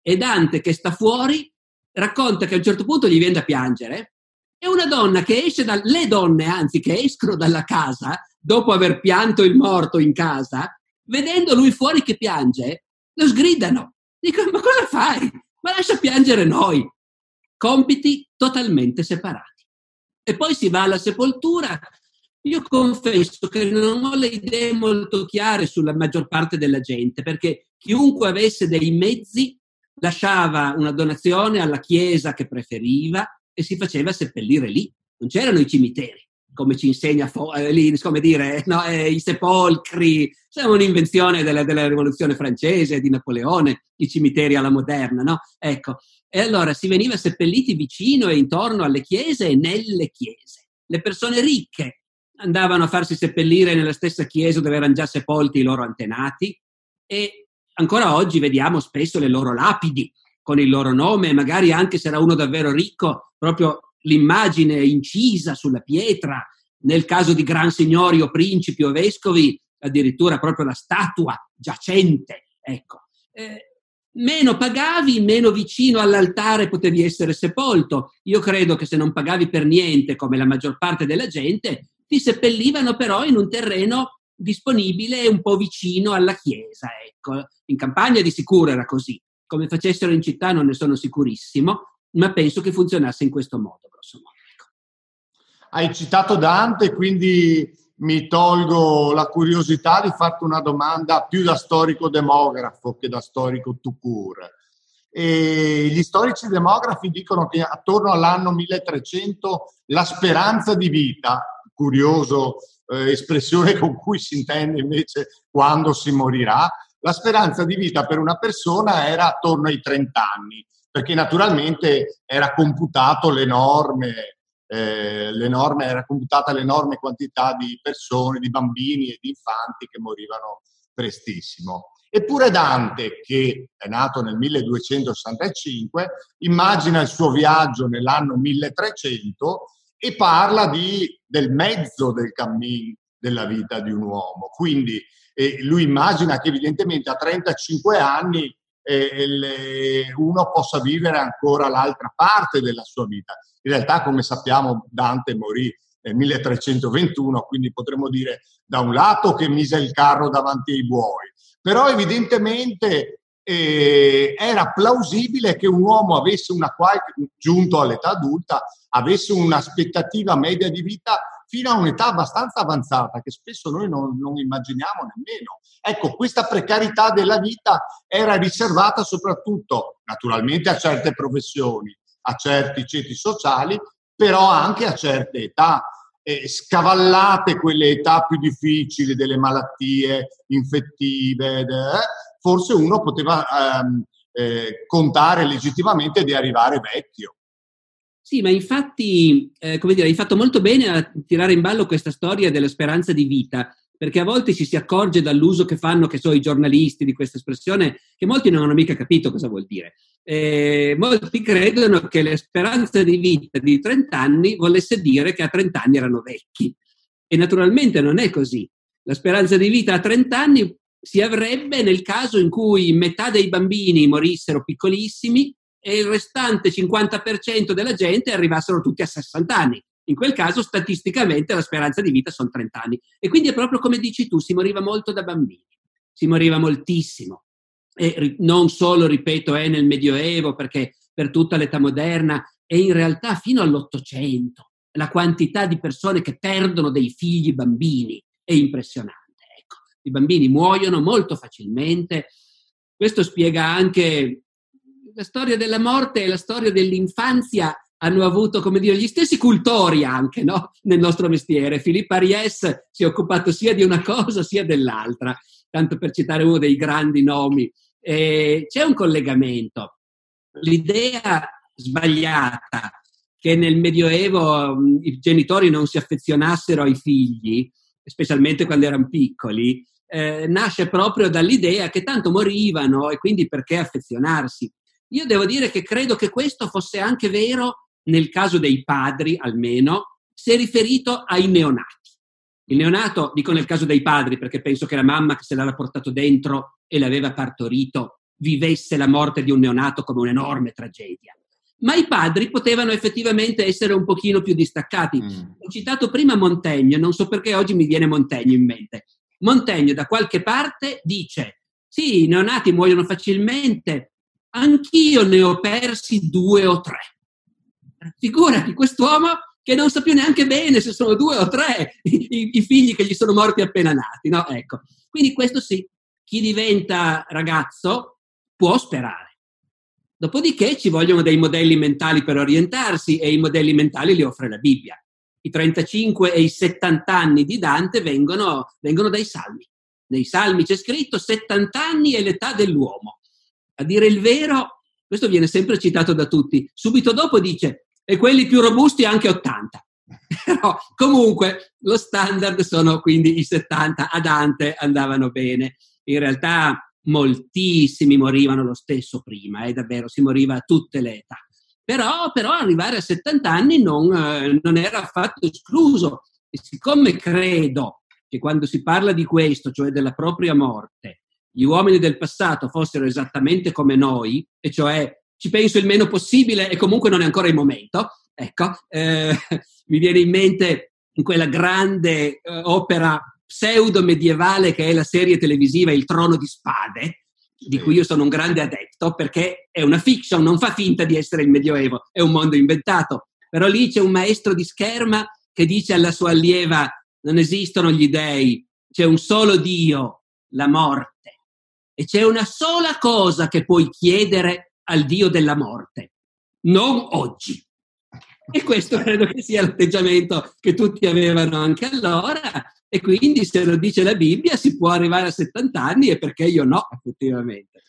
E Dante che sta fuori racconta che a un certo punto gli viene da piangere e una donna che esce da, le donne anzi che escono dalla casa dopo aver pianto il morto in casa, vedendo lui fuori che piange, lo sgridano. Dicono, ma cosa fai? Ma lascia piangere noi. Compiti totalmente separati. E poi si va alla sepoltura io confesso che non ho le idee molto chiare sulla maggior parte della gente, perché chiunque avesse dei mezzi lasciava una donazione alla chiesa che preferiva e si faceva seppellire lì. Non c'erano i cimiteri, come ci insegna eh, lì, come dire, no, eh, i sepolcri. C'è un'invenzione della, della, rivoluzione francese, di Napoleone, i cimiteri alla moderna, no? Ecco. E allora si veniva seppelliti vicino e intorno alle chiese e nelle chiese. Le persone ricche andavano a farsi seppellire nella stessa chiesa dove erano già sepolti i loro antenati e ancora oggi vediamo spesso le loro lapidi con il loro nome, magari anche se era uno davvero ricco, proprio l'immagine incisa sulla pietra, nel caso di gran signori o principi o vescovi, addirittura proprio la statua giacente. Ecco. Eh, meno pagavi, meno vicino all'altare potevi essere sepolto. Io credo che se non pagavi per niente, come la maggior parte della gente, ti seppellivano però in un terreno disponibile un po' vicino alla chiesa. Ecco. In campagna di sicuro era così. Come facessero in città non ne sono sicurissimo, ma penso che funzionasse in questo modo, grosso modo. Ecco. Hai citato Dante, quindi mi tolgo la curiosità di farti una domanda più da storico demografo che da storico tucur. E gli storici demografi dicono che attorno all'anno 1300 la speranza di vita, curioso eh, espressione con cui si intende invece quando si morirà, la speranza di vita per una persona era attorno ai 30 anni, perché naturalmente era computato l'enorme eh, l'enorme, era computata l'enorme quantità di persone, di bambini e di infanti che morivano prestissimo. Eppure Dante, che è nato nel 1265, immagina il suo viaggio nell'anno 1300 e parla di, del mezzo del cammino della vita di un uomo. Quindi eh, lui immagina che evidentemente a 35 anni eh, uno possa vivere ancora l'altra parte della sua vita. In realtà, come sappiamo, Dante morì nel 1321, quindi potremmo dire da un lato che mise il carro davanti ai buoi, però evidentemente eh, era plausibile che un uomo avesse una qualche, giunto all'età adulta, avesse un'aspettativa media di vita fino a un'età abbastanza avanzata che spesso noi non, non, immaginiamo nemmeno. Ecco, questa precarietà della vita era riservata soprattutto, naturalmente, a certe professioni, a certi ceti sociali, però anche a certe età. Eh, scavallate quelle età più difficili delle malattie infettive, eh, forse uno poteva ehm, eh, contare legittimamente di arrivare vecchio. Sì, ma infatti, eh, come dire, hai fatto molto bene a tirare in ballo questa storia della speranza di vita, perché a volte ci si accorge dall'uso che fanno, che so, i giornalisti di questa espressione, che molti non hanno mica capito cosa vuol dire. Eh, molti credono che la speranza di vita di 30 anni volesse dire che a 30 anni erano vecchi. E naturalmente non è così. La speranza di vita a 30 anni si avrebbe nel caso in cui metà dei bambini morissero piccolissimi e il restante 50% della gente arrivassero tutti a 60 anni. In quel caso, statisticamente, la speranza di vita sono 30 anni. E quindi è proprio come dici tu, si moriva molto da bambini, si moriva moltissimo. E non solo, ripeto, è nel Medioevo, perché per tutta l'età moderna, e in realtà fino all'Ottocento. La quantità di persone che perdono dei figli bambini è impressionante. Ecco, I bambini muoiono molto facilmente. Questo spiega anche la storia della morte e la storia dell'infanzia hanno avuto, come dire, gli stessi cultori anche no? nel nostro mestiere. Filippo Aries si è occupato sia di una cosa sia dell'altra, tanto per citare uno dei grandi nomi. E c'è un collegamento. L'idea sbagliata che nel Medioevo i genitori non si affezionassero ai figli, specialmente quando erano piccoli, eh, nasce proprio dall'idea che tanto morivano e quindi perché affezionarsi. Io devo dire che credo che questo fosse anche vero nel caso dei padri, almeno, se riferito ai neonati. Il neonato, dico nel caso dei padri, perché penso che la mamma che se l'era portato dentro e l'aveva partorito vivesse la morte di un neonato come un'enorme tragedia. Ma i padri potevano effettivamente essere un pochino più distaccati. Mm. Ho citato prima Montaigne, non so perché oggi mi viene Montaigne in mente. Montaigne da qualche parte dice, sì, i neonati muoiono facilmente, anch'io ne ho persi due o tre. Figurati, quest'uomo che non sa più neanche bene se sono due o tre i, i figli che gli sono morti appena nati, no? Ecco. Quindi questo sì, chi diventa ragazzo può sperare. Dopodiché ci vogliono dei modelli mentali per orientarsi e i modelli mentali li offre la Bibbia. I 35 e i 70 anni di Dante vengono, vengono dai salmi. Nei salmi c'è scritto 70 anni è l'età dell'uomo. A dire il vero, questo viene sempre citato da tutti. Subito dopo dice, e quelli più robusti anche 80. (laughs) Però comunque lo standard sono quindi i 70, a Dante andavano bene. In realtà moltissimi morivano lo stesso prima, eh, davvero, si moriva a tutte le età. Però, però arrivare a 70 anni non, eh, non era affatto escluso. E siccome credo che quando si parla di questo, cioè della propria morte, gli uomini del passato fossero esattamente come noi, e cioè ci penso il meno possibile e comunque non è ancora il momento, ecco, eh, (laughs) mi viene in mente in quella grande eh, opera pseudo medievale che è la serie televisiva Il Trono di Spade, di cui io sono un grande adepto perché è una fiction, non fa finta di essere il Medioevo, è un mondo inventato. Però lì c'è un maestro di scherma che dice alla sua allieva non esistono gli dei, c'è un solo Dio, la morte. E c'è una sola cosa che puoi chiedere al Dio della morte, non oggi. E questo credo che sia l'atteggiamento che tutti avevano anche allora. E quindi se lo dice la Bibbia si può arrivare a 70 anni e perché io no, effettivamente.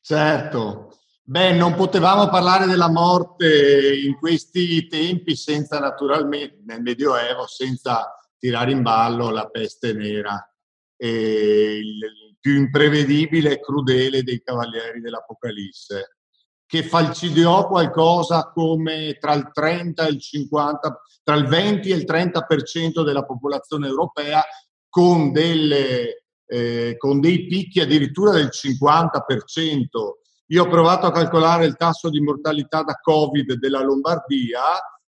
Certo. Beh, non potevamo parlare della morte in questi tempi senza naturalmente, nel Medioevo, senza tirare in ballo la peste nera, il più imprevedibile e crudele dei cavalieri dell'Apocalisse che falcidiò qualcosa come tra il 30 e il 50, tra il 20 e il 30% della popolazione europea con, delle, eh, con dei picchi addirittura del 50%. Io ho provato a calcolare il tasso di mortalità da Covid della Lombardia,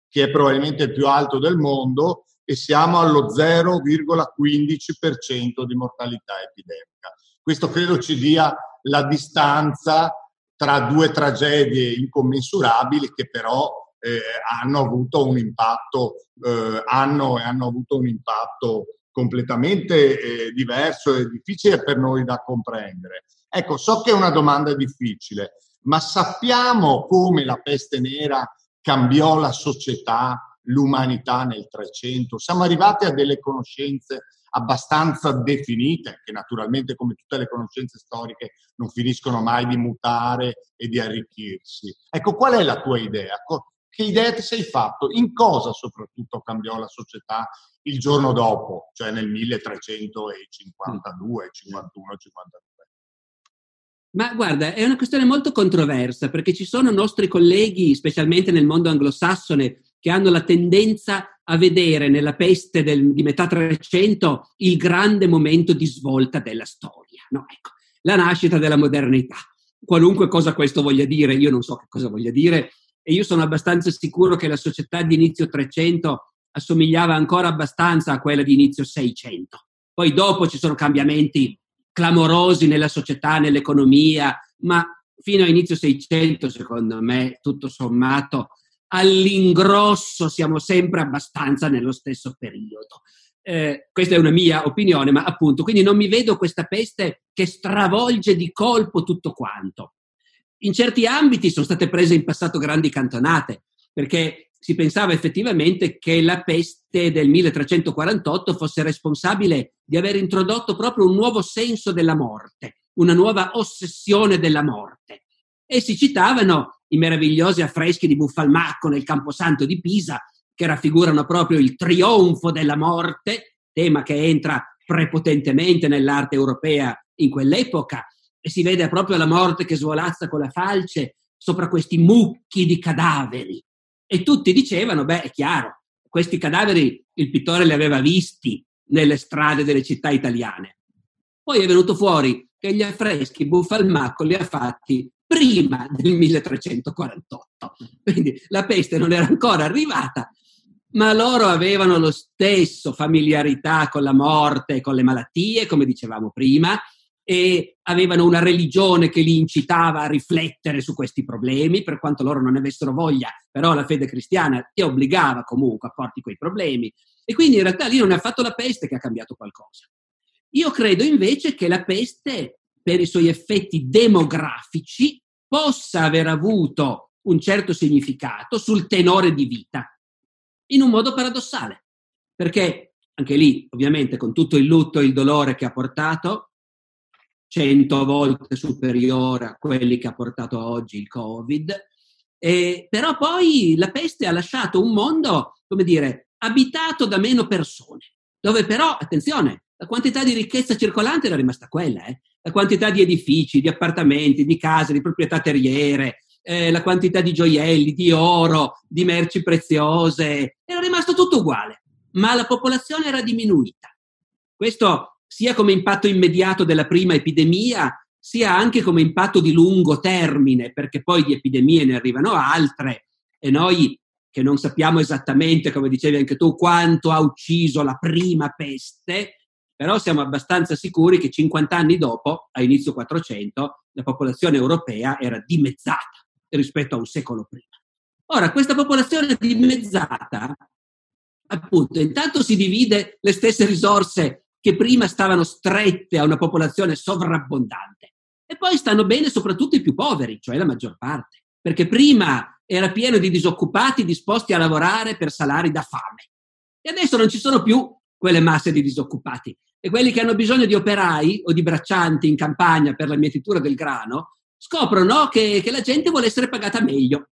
che è probabilmente il più alto del mondo, e siamo allo 0,15% di mortalità epidemica. Questo credo ci dia la distanza tra due tragedie incommensurabili che però eh, hanno avuto un impatto, eh, hanno, hanno avuto un impatto completamente eh, diverso e difficile per noi da comprendere. Ecco, so che è una domanda difficile, ma sappiamo come la peste nera cambiò la società, l'umanità nel 300? Siamo arrivati a delle conoscenze abbastanza definite, che naturalmente come tutte le conoscenze storiche non finiscono mai di mutare e di arricchirsi. Ecco, qual è la tua idea? Che idea ti sei fatto? In cosa soprattutto cambiò la società il giorno dopo, cioè nel 1352, 51, 52? Ma guarda, è una questione molto controversa perché ci sono nostri colleghi, specialmente nel mondo anglosassone, che hanno la tendenza a vedere nella peste del, di metà 300 il grande momento di svolta della storia. No, ecco, la nascita della modernità. Qualunque cosa questo voglia dire, io non so che cosa voglia dire, e io sono abbastanza sicuro che la società di inizio 300 assomigliava ancora abbastanza a quella di inizio 600. Poi dopo ci sono cambiamenti clamorosi nella società, nell'economia, ma fino a inizio 600, secondo me, tutto sommato, all'ingrosso siamo sempre abbastanza nello stesso periodo. Eh, questa è una mia opinione, ma appunto, quindi non mi vedo questa peste che stravolge di colpo tutto quanto. In certi ambiti sono state prese in passato grandi cantonate, perché si pensava effettivamente che la peste del 1348 fosse responsabile di aver introdotto proprio un nuovo senso della morte, una nuova ossessione della morte. E si citavano i meravigliosi affreschi di Buffalmacco nel Camposanto di Pisa, che raffigurano proprio il trionfo della morte, tema che entra prepotentemente nell'arte europea in quell'epoca, e si vede proprio la morte che svolazza con la falce sopra questi mucchi di cadaveri. E tutti dicevano, beh, è chiaro, questi cadaveri il pittore li aveva visti nelle strade delle città italiane. Poi è venuto fuori che gli affreschi Buffalmacco li ha fatti prima del 1348. Quindi la peste non era ancora arrivata, ma loro avevano lo stesso familiarità con la morte e con le malattie, come dicevamo prima, e avevano una religione che li incitava a riflettere su questi problemi, per quanto loro non avessero voglia, però la fede cristiana ti obbligava comunque a porti quei problemi. E quindi in realtà lì non è affatto la peste che ha cambiato qualcosa. Io credo invece che la peste per i suoi effetti demografici possa aver avuto un certo significato sul tenore di vita, in un modo paradossale, perché anche lì, ovviamente, con tutto il lutto e il dolore che ha portato, cento volte superiore a quelli che ha portato oggi il Covid, e, però poi la peste ha lasciato un mondo, come dire, abitato da meno persone, dove però, attenzione, la quantità di ricchezza circolante era rimasta quella, eh? La quantità di edifici, di appartamenti, di case, di proprietà terriere, eh, la quantità di gioielli, di oro, di merci preziose, era rimasto tutto uguale, ma la popolazione era diminuita. Questo sia come impatto immediato della prima epidemia, sia anche come impatto di lungo termine, perché poi di epidemie ne arrivano altre e noi che non sappiamo esattamente, come dicevi anche tu, quanto ha ucciso la prima peste, però siamo abbastanza sicuri che 50 anni dopo, a inizio 400, la popolazione europea era dimezzata rispetto a un secolo prima. Ora, questa popolazione dimezzata, appunto, intanto si divide le stesse risorse che prima stavano strette a una popolazione sovrabbondante e poi stanno bene soprattutto i più poveri, cioè la maggior parte, perché prima era pieno di disoccupati disposti a lavorare per salari da fame e adesso non ci sono più quelle masse di disoccupati e quelli che hanno bisogno di operai o di braccianti in campagna per la mietitura del grano scoprono che, che la gente vuole essere pagata meglio.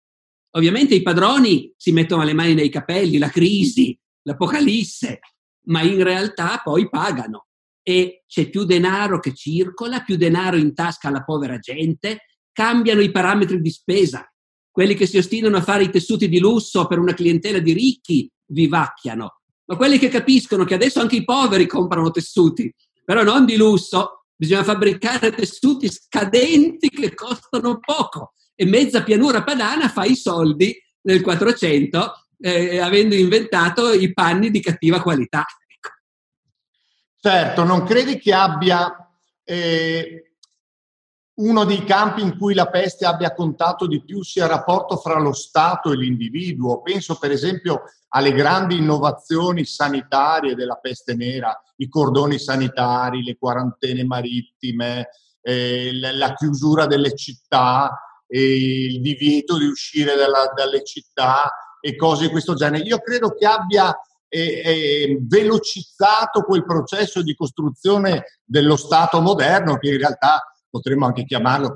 Ovviamente i padroni si mettono le mani nei capelli, la crisi, l'apocalisse, ma in realtà poi pagano e c'è più denaro che circola, più denaro in tasca alla povera gente, cambiano i parametri di spesa. Quelli che si ostinano a fare i tessuti di lusso per una clientela di ricchi vivacchiano, ma quelli che capiscono che adesso anche i poveri comprano tessuti, però non di lusso, bisogna fabbricare tessuti scadenti che costano poco e mezza pianura padana fa i soldi nel 400 eh, avendo inventato i panni di cattiva qualità. Certo, non credi che abbia eh, uno dei campi in cui la peste abbia contato di più sia il rapporto fra lo Stato e l'individuo. Penso per esempio alle grandi innovazioni sanitarie della peste nera, i cordoni sanitari, le quarantene marittime, eh, la chiusura delle città, eh, il divieto di uscire dalla, dalle città e cose di questo genere. Io credo che abbia eh, eh, velocizzato quel processo di costruzione dello Stato moderno che in realtà potremmo anche chiamarlo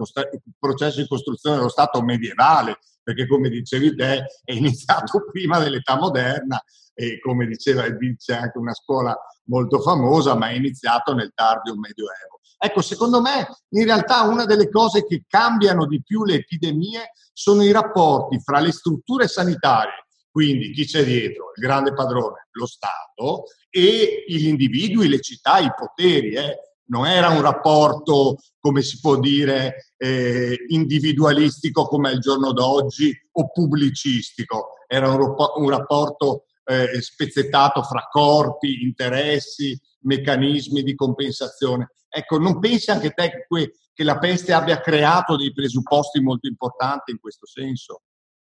processo di costruzione dello Stato medievale, perché come dicevi te è iniziato (laughs) prima dell'età moderna e come diceva e dice anche una scuola molto famosa, ma è iniziato nel tardo medioevo. Ecco, secondo me in realtà una delle cose che cambiano di più le epidemie sono i rapporti fra le strutture sanitarie, quindi chi c'è dietro, il grande padrone, lo Stato, e gli individui, le città, i poteri. Eh non era un rapporto, come si può dire, eh, individualistico come il giorno d'oggi o pubblicistico, era un, un rapporto eh, spezzettato fra corpi, interessi, meccanismi di compensazione. Ecco, non pensi anche te che, che la peste abbia creato dei presupposti molto importanti in questo senso?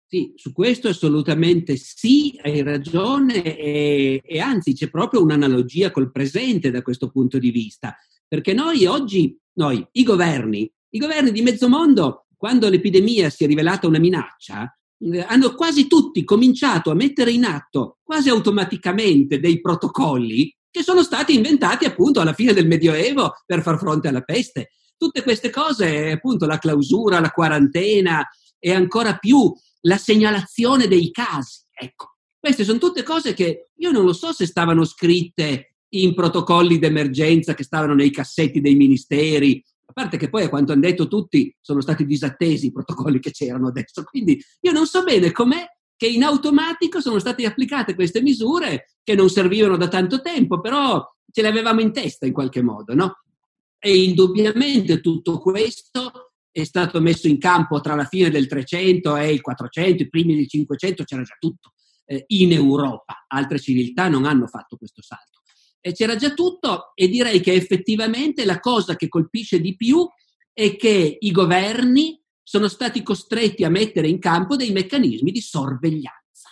Sì, su questo assolutamente sì, hai ragione e, e, anzi c'è proprio un'analogia col presente da questo punto di vista. Perché noi oggi, noi, i governi, i governi di mezzo mondo, quando l'epidemia si è rivelata una minaccia, eh, hanno quasi tutti cominciato a mettere in atto quasi automaticamente dei protocolli che sono stati inventati appunto alla fine del Medioevo per far fronte alla peste. Tutte queste cose, appunto la clausura, la quarantena e ancora più la segnalazione dei casi. Ecco, queste sono tutte cose che io non lo so se stavano scritte in protocolli d'emergenza che stavano nei cassetti dei ministeri, a parte che poi a quanto hanno detto tutti sono stati disattesi i protocolli che c'erano adesso, quindi io non so bene com'è che in automatico sono state applicate queste misure che non servivano da tanto tempo, però ce le avevamo in testa in qualche modo, no? E indubbiamente tutto questo è stato messo in campo tra la fine del 300 e il 400, i primi del 500, c'era già tutto eh, in Europa. Altre civiltà non hanno fatto questo salto e c'era già tutto e direi che effettivamente la cosa che colpisce di più è che i governi sono stati costretti a mettere in campo dei meccanismi di sorveglianza.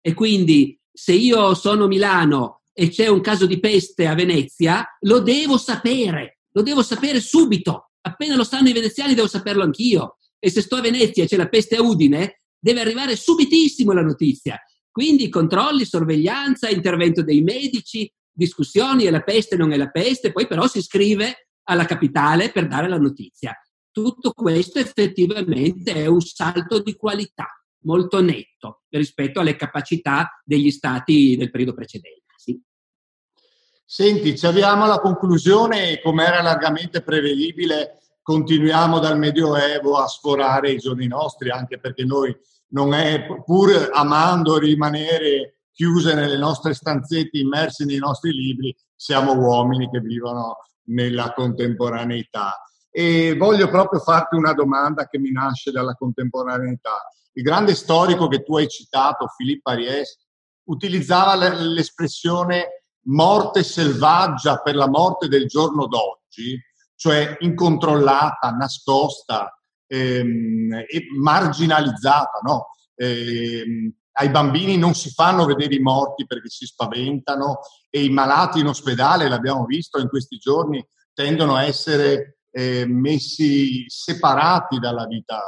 E quindi se io sono Milano e c'è un caso di peste a Venezia, lo devo sapere, lo devo sapere subito. Appena lo sanno i veneziani devo saperlo anch'io. E se sto a Venezia e c'è la peste a Udine, deve arrivare subitissimo la notizia. Quindi controlli, sorveglianza, intervento dei medici, discussioni, è la peste, non è la peste, poi però si scrive alla capitale per dare la notizia. Tutto questo effettivamente è un salto di qualità molto netto rispetto alle capacità degli stati del periodo precedente. Sì. Senti, ci avviamo alla conclusione e come era largamente prevedibile continuiamo dal Medioevo a sforare i giorni nostri, anche perché noi non è, pur amando rimanere chiuse nelle nostre stanzette, immersi nei nostri libri, siamo uomini che vivono nella contemporaneità. E voglio proprio farti una domanda che mi nasce dalla contemporaneità. Il grande storico che tu hai citato, Philippe Ariès, utilizzava l'espressione morte selvaggia per la morte del giorno d'oggi, cioè incontrollata, nascosta ehm, e marginalizzata, no? Eh, ai bambini non si fanno vedere i morti perché si spaventano e i malati in ospedale, l'abbiamo visto in questi giorni, tendono a essere eh, messi separati dalla vita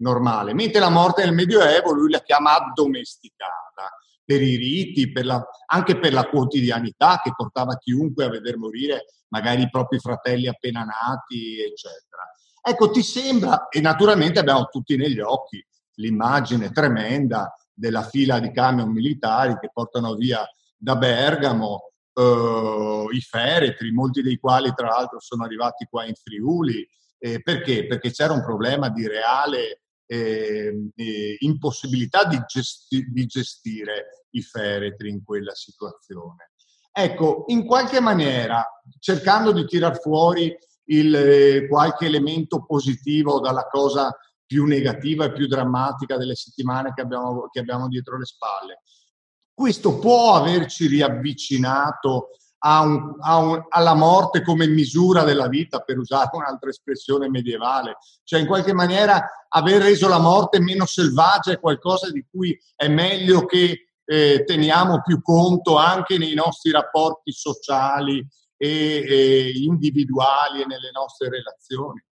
normale, mentre la morte nel Medioevo lui la chiama addomesticata per i riti, per la, anche per la quotidianità che portava chiunque a veder morire magari i propri fratelli appena nati, eccetera. Ecco, ti sembra, e naturalmente abbiamo tutti negli occhi l'immagine tremenda della fila di camion militari che portano via da Bergamo eh, i feretri, molti dei quali tra l'altro sono arrivati qua in Friuli. Eh, perché? Perché c'era un problema di reale eh, impossibilità di, gesti- di gestire i feretri in quella situazione. Ecco, in qualche maniera, cercando di tirar fuori il, eh, qualche elemento positivo dalla cosa più negativa e più drammatica delle settimane che abbiamo, che abbiamo dietro le spalle, questo può averci riavvicinato a un, a un, alla morte come misura della vita, per usare un'altra espressione medievale, cioè in qualche maniera aver reso la morte meno selvaggia è qualcosa di cui è meglio che eh, teniamo più conto anche nei nostri rapporti sociali e, e individuali e nelle nostre relazioni?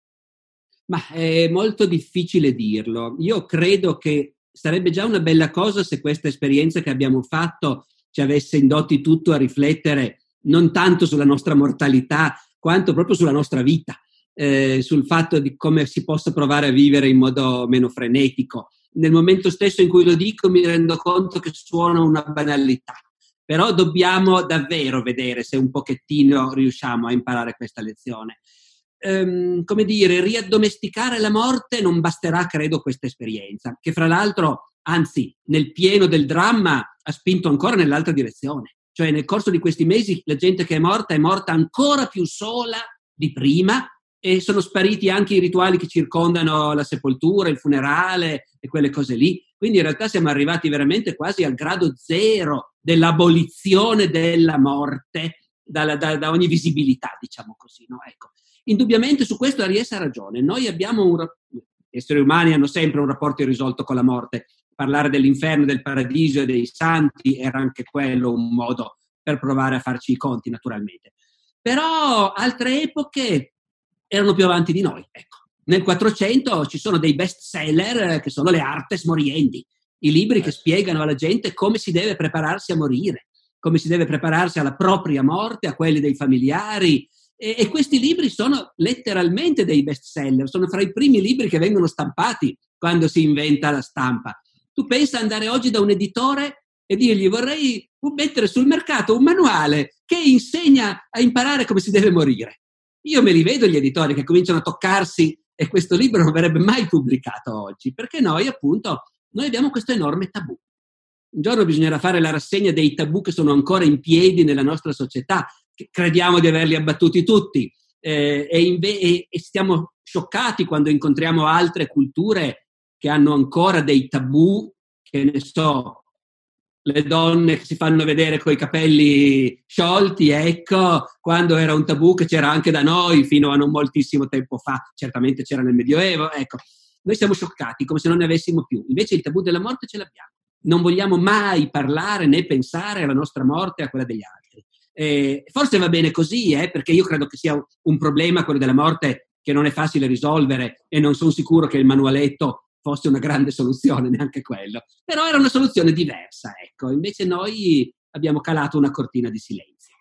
Ma è molto difficile dirlo. Io credo che sarebbe già una bella cosa se questa esperienza che abbiamo fatto ci avesse indotti tutto a riflettere non tanto sulla nostra mortalità, quanto proprio sulla nostra vita, eh, sul fatto di come si possa provare a vivere in modo meno frenetico nel momento stesso in cui lo dico mi rendo conto che suona una banalità, però dobbiamo davvero vedere se un pochettino riusciamo a imparare questa lezione. Ehm, come dire, riaddomesticare la morte non basterà, credo, questa esperienza, che fra l'altro, anzi, nel pieno del dramma ha spinto ancora nell'altra direzione. Cioè, nel corso di questi mesi la gente che è morta è morta ancora più sola di prima e sono spariti anche i rituali che circondano la sepoltura, il funerale e quelle cose lì. Quindi in realtà siamo arrivati veramente quasi al grado zero dell'abolizione della morte da, da, da ogni visibilità, diciamo così. No? Ecco. Indubbiamente su questo Aries ha ragione. Noi abbiamo un esseri umani hanno sempre un rapporto irrisolto con la morte. Parlare dell'inferno, del paradiso e dei santi era anche quello un modo per provare a farci i conti, naturalmente. Però altre epoche erano più avanti di noi. Ecco. Nel 400 ci sono dei best seller eh, che sono le artes moriendi, i libri che spiegano alla gente come si deve prepararsi a morire, come si deve prepararsi alla propria morte, a quelli dei familiari. E, e questi libri sono letteralmente dei best seller, sono fra i primi libri che vengono stampati quando si inventa la stampa. Tu pensa andare oggi da un editore e dirgli vorrei mettere sul mercato un manuale che insegna a imparare come si deve morire. Io me li vedo gli editori che cominciano a toccarsi e questo libro non verrebbe mai pubblicato oggi, perché noi appunto, noi abbiamo questo enorme tabù. Un giorno bisognerà fare la rassegna dei tabù che sono ancora in piedi nella nostra società, crediamo di averli abbattuti tutti eh, e, inve- e, e stiamo scioccati quando incontriamo altre culture che hanno ancora dei tabù, che ne so, le donne che si fanno vedere con i capelli sciolti, ecco, quando era un tabù che c'era anche da noi fino a non moltissimo tempo fa, certamente c'era nel Medioevo, ecco. Noi siamo scioccati come se non ne avessimo più, invece il tabù della morte ce l'abbiamo. Non vogliamo mai parlare né pensare alla nostra morte e a quella degli altri. Eh, forse va bene così, eh, perché io credo che sia un problema quello della morte che non è facile risolvere e non sono sicuro che il manualetto fosse una grande soluzione, (laughs) neanche quello. Però era una soluzione diversa, ecco. Invece noi abbiamo calato una cortina di silenzio.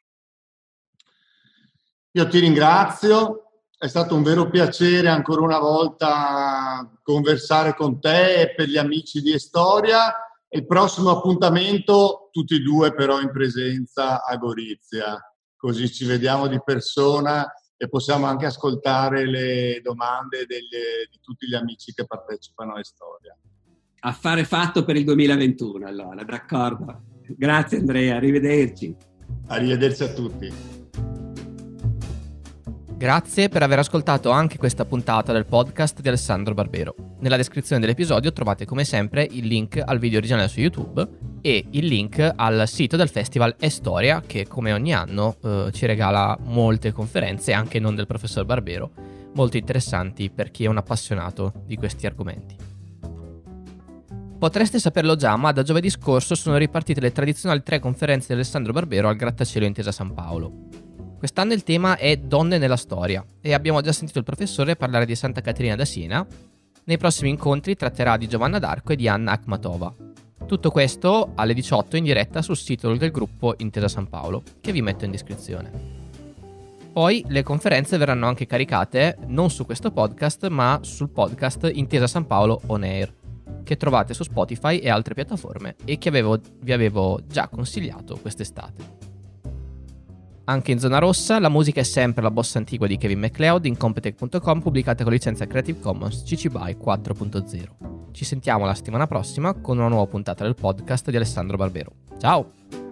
Io ti ringrazio, è stato un vero piacere ancora una volta conversare con te e per gli amici di Estoria. Il prossimo appuntamento, tutti e due però in presenza a Gorizia. così ci vediamo di persona e possiamo anche ascoltare le domande delle, di tutti gli amici che partecipano a Storia. Affare fatto per il 2021, allora, d'accordo. Grazie Andrea, arrivederci. Arrivederci a tutti. Grazie per aver ascoltato anche questa puntata del podcast di Alessandro Barbero. Nella descrizione dell'episodio trovate come sempre il link al video originale su YouTube e il link al sito del festival Estoria che come ogni anno eh, ci regala molte conferenze, anche non del professor Barbero, molto interessanti per chi è un appassionato di questi argomenti. Potreste saperlo già, ma da giovedì scorso sono ripartite le tradizionali tre conferenze di Alessandro Barbero al Grattacielo Intesa San Paolo. Quest'anno il tema è Donne nella storia e abbiamo già sentito il professore parlare di Santa Caterina da Siena. Nei prossimi incontri tratterà di Giovanna d'Arco e di Anna Akhmatova. Tutto questo alle 18 in diretta sul sito del gruppo Intesa San Paolo, che vi metto in descrizione. Poi le conferenze verranno anche caricate non su questo podcast, ma sul podcast Intesa San Paolo On Air, che trovate su Spotify e altre piattaforme e che avevo, vi avevo già consigliato quest'estate. Anche in zona rossa la musica è sempre la bossa antigua di Kevin MacLeod in Competech.com pubblicata con licenza Creative Commons CC BY 4.0. Ci sentiamo la settimana prossima con una nuova puntata del podcast di Alessandro Barbero. Ciao!